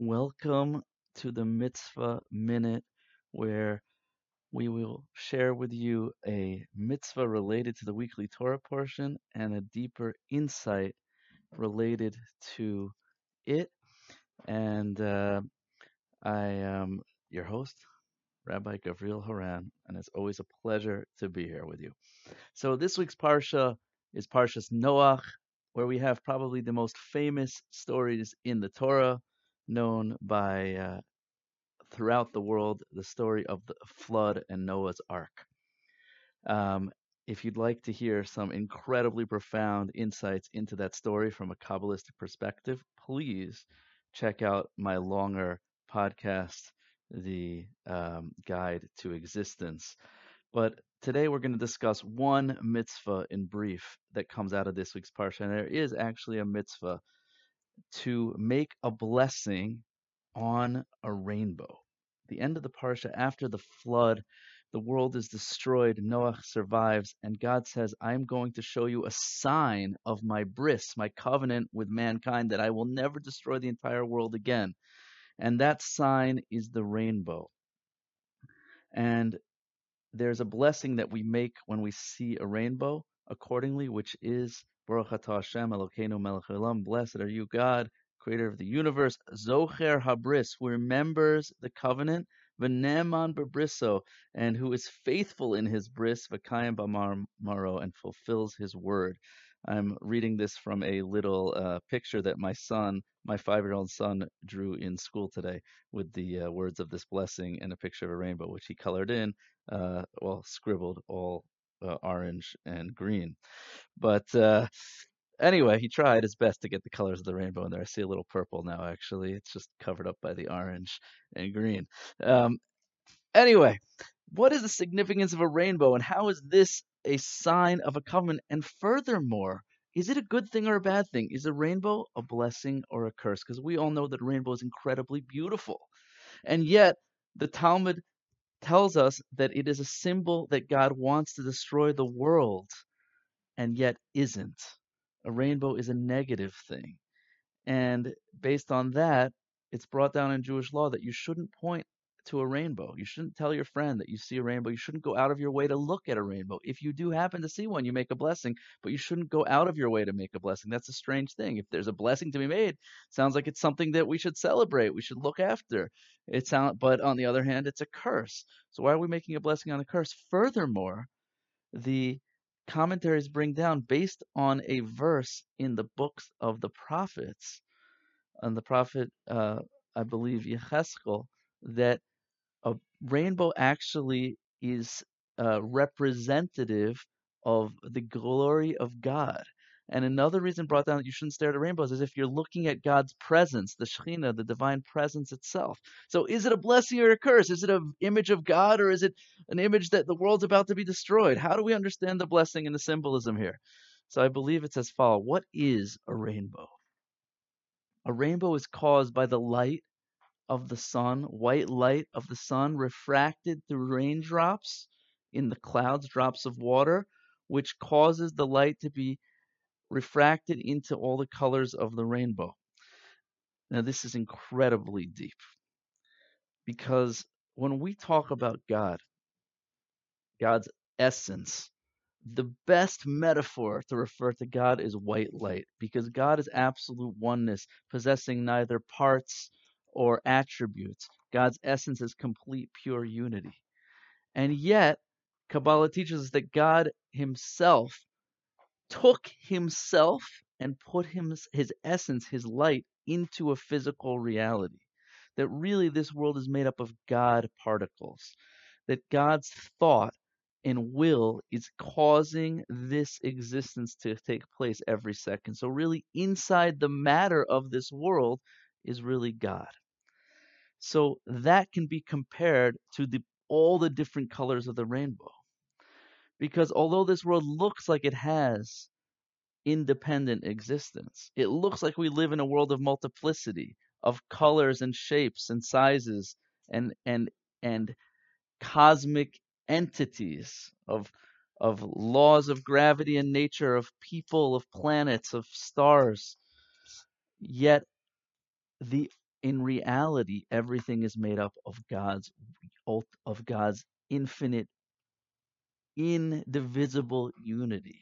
Welcome to the Mitzvah Minute, where we will share with you a mitzvah related to the weekly Torah portion and a deeper insight related to it. And uh, I am your host, Rabbi Gavriel Haran, and it's always a pleasure to be here with you. So this week's parsha is Parshas Noach, where we have probably the most famous stories in the Torah, known by uh, throughout the world, the story of the flood and Noah's Ark. Um, if you'd like to hear some incredibly profound insights into that story from a Kabbalistic perspective, please check out my longer podcast, The um, Guide to Existence. But today we're going to discuss one mitzvah in brief that comes out of this week's parsha. And there is actually a mitzvah to make a blessing on a rainbow. The end of the parsha after the flood, the world is destroyed, Noah survives, and God says, I'm going to show you a sign of my bris, my covenant with mankind, that I will never destroy the entire world again. And that sign is the rainbow. And there's a blessing that we make when we see a rainbow accordingly, which is Baruch Hashem Elokeinu melech. Blessed are you, God, creator of the universe. Zocher habris, who remembers the covenant. V'neman bebriso, and who is faithful in his bris, v'kayim maro, and fulfills his word. I'm reading this from a little uh, picture that my son, my five-year-old son, drew in school today with the uh, words of this blessing and a picture of a rainbow, which he colored in, uh, well, scribbled all uh, orange and green. But uh, anyway, he tried his best to get the colors of the rainbow in there. I see a little purple now, actually. It's just covered up by the orange and green. Um, anyway, what is the significance of a rainbow and how is this a sign of a covenant? And furthermore, is it a good thing or a bad thing? Is a rainbow a blessing or a curse? Because we all know that a rainbow is incredibly beautiful. And yet, the Talmud tells us that it is a symbol that God wants to destroy the world and yet isn't. A rainbow is a negative thing. And based on that, it's brought down in Jewish law that you shouldn't point to a rainbow. You shouldn't tell your friend that you see a rainbow. You shouldn't go out of your way to look at a rainbow. If you do happen to see one, you make a blessing, but you shouldn't go out of your way to make a blessing. That's a strange thing. If there's a blessing to be made, sounds like it's something that we should celebrate. We should look after. It sound, but on the other hand, it's a curse. So why are we making a blessing on a curse? Furthermore, the commentaries bring down based on a verse in the books of the prophets, and the prophet, uh, I believe, Yecheskel, that a rainbow actually is uh, representative of the glory of God. And another reason brought down that you shouldn't stare at rainbows is if you're looking at God's presence, the Shekhinah, the divine presence itself. So is it a blessing or a curse? Is it an image of God or is it an image that the world's about to be destroyed? How do we understand the blessing and the symbolism here? So I believe it's as follows. What is a rainbow? A rainbow is caused by the light of the sun, white light of the sun refracted through raindrops in the clouds, drops of water, which causes the light to be refracted into all the colors of the rainbow. Now, this is incredibly deep because when we talk about God, God's essence, the best metaphor to refer to God is white light because God is absolute oneness, possessing neither parts or attributes. God's essence is complete, pure unity. And yet, Kabbalah teaches us that God Himself took Himself and put His essence, His light, into a physical reality. That really this world is made up of God particles. That God's thought and will is causing this existence to take place every second. So, really, inside the matter of this world is really God. So that can be compared to the all the different colors of the rainbow. Because although this world looks like it has independent existence, it looks like we live in a world of multiplicity, of colors and shapes and sizes and and and cosmic entities of of laws of gravity and nature, of people, of planets, of stars. Yet the In reality, everything is made up of God's of God's infinite, indivisible unity.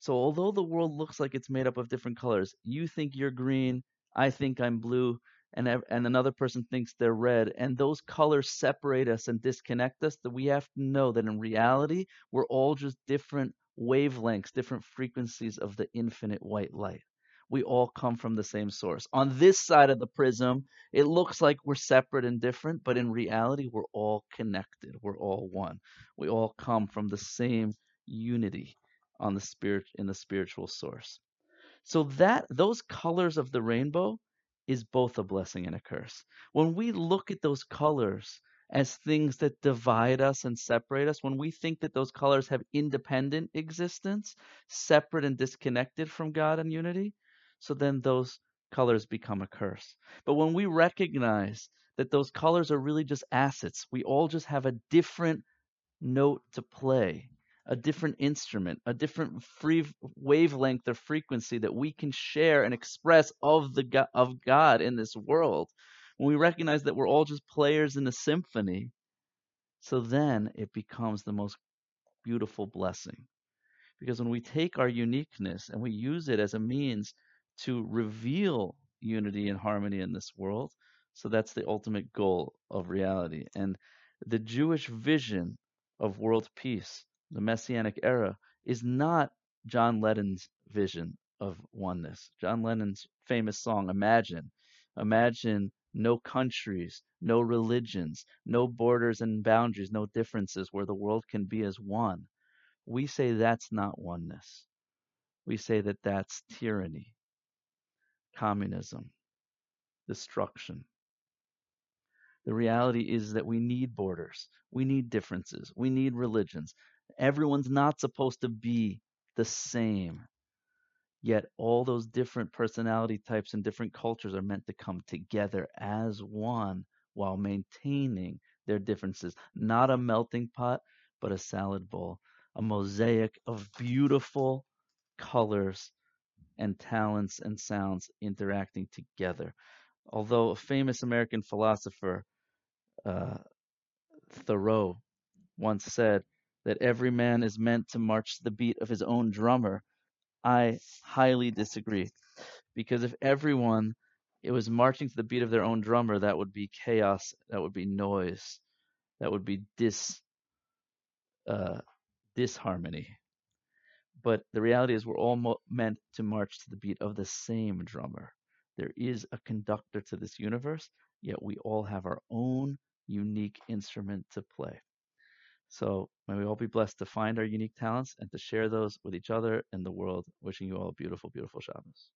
So although the world looks like it's made up of different colors, you think you're green, I think I'm blue, and and another person thinks they're red, and those colors separate us and disconnect us, that we have to know that in reality, we're all just different wavelengths, different frequencies of the infinite white light. We all come from the same source. On this side of the prism, it looks like we're separate and different, but in reality, we're all connected. We're all one. We all come from the same unity on the spirit in the spiritual source. So that those colors of the rainbow is both a blessing and a curse. When we look at those colors as things that divide us and separate us, when we think that those colors have independent existence, separate and disconnected from God and unity, so then those colors become a curse. But when we recognize that those colors are really just assets, we all just have a different note to play a different instrument, a different free wavelength or frequency that we can share and express of the of God in this world. When we recognize that we're all just players in a symphony, so then it becomes the most beautiful blessing. Because when we take our uniqueness and we use it as a means to reveal unity and harmony in this world, so that's the ultimate goal of reality. And the Jewish vision of world peace the Messianic era, is not John Lennon's vision of oneness. John Lennon's famous song, Imagine. Imagine no countries, no religions, no borders and boundaries, no differences where the world can be as one. We say that's not oneness. We say that that's tyranny, communism, destruction. The reality is that we need borders, we need differences, we need religions. Everyone's not supposed to be the same. Yet all those different personality types and different cultures are meant to come together as one while maintaining their differences. Not a melting pot, but a salad bowl, a mosaic of beautiful colors and talents and sounds interacting together. Although a famous American philosopher, uh, Thoreau, once said, that every man is meant to march to the beat of his own drummer, I highly disagree. Because if everyone it was marching to the beat of their own drummer, that would be chaos, that would be noise, that would be dis uh, disharmony. But the reality is, we're all mo- meant to march to the beat of the same drummer. There is a conductor to this universe, yet we all have our own unique instrument to play. So may we all be blessed to find our unique talents and to share those with each other and the world. Wishing you all a beautiful, beautiful Shabbos.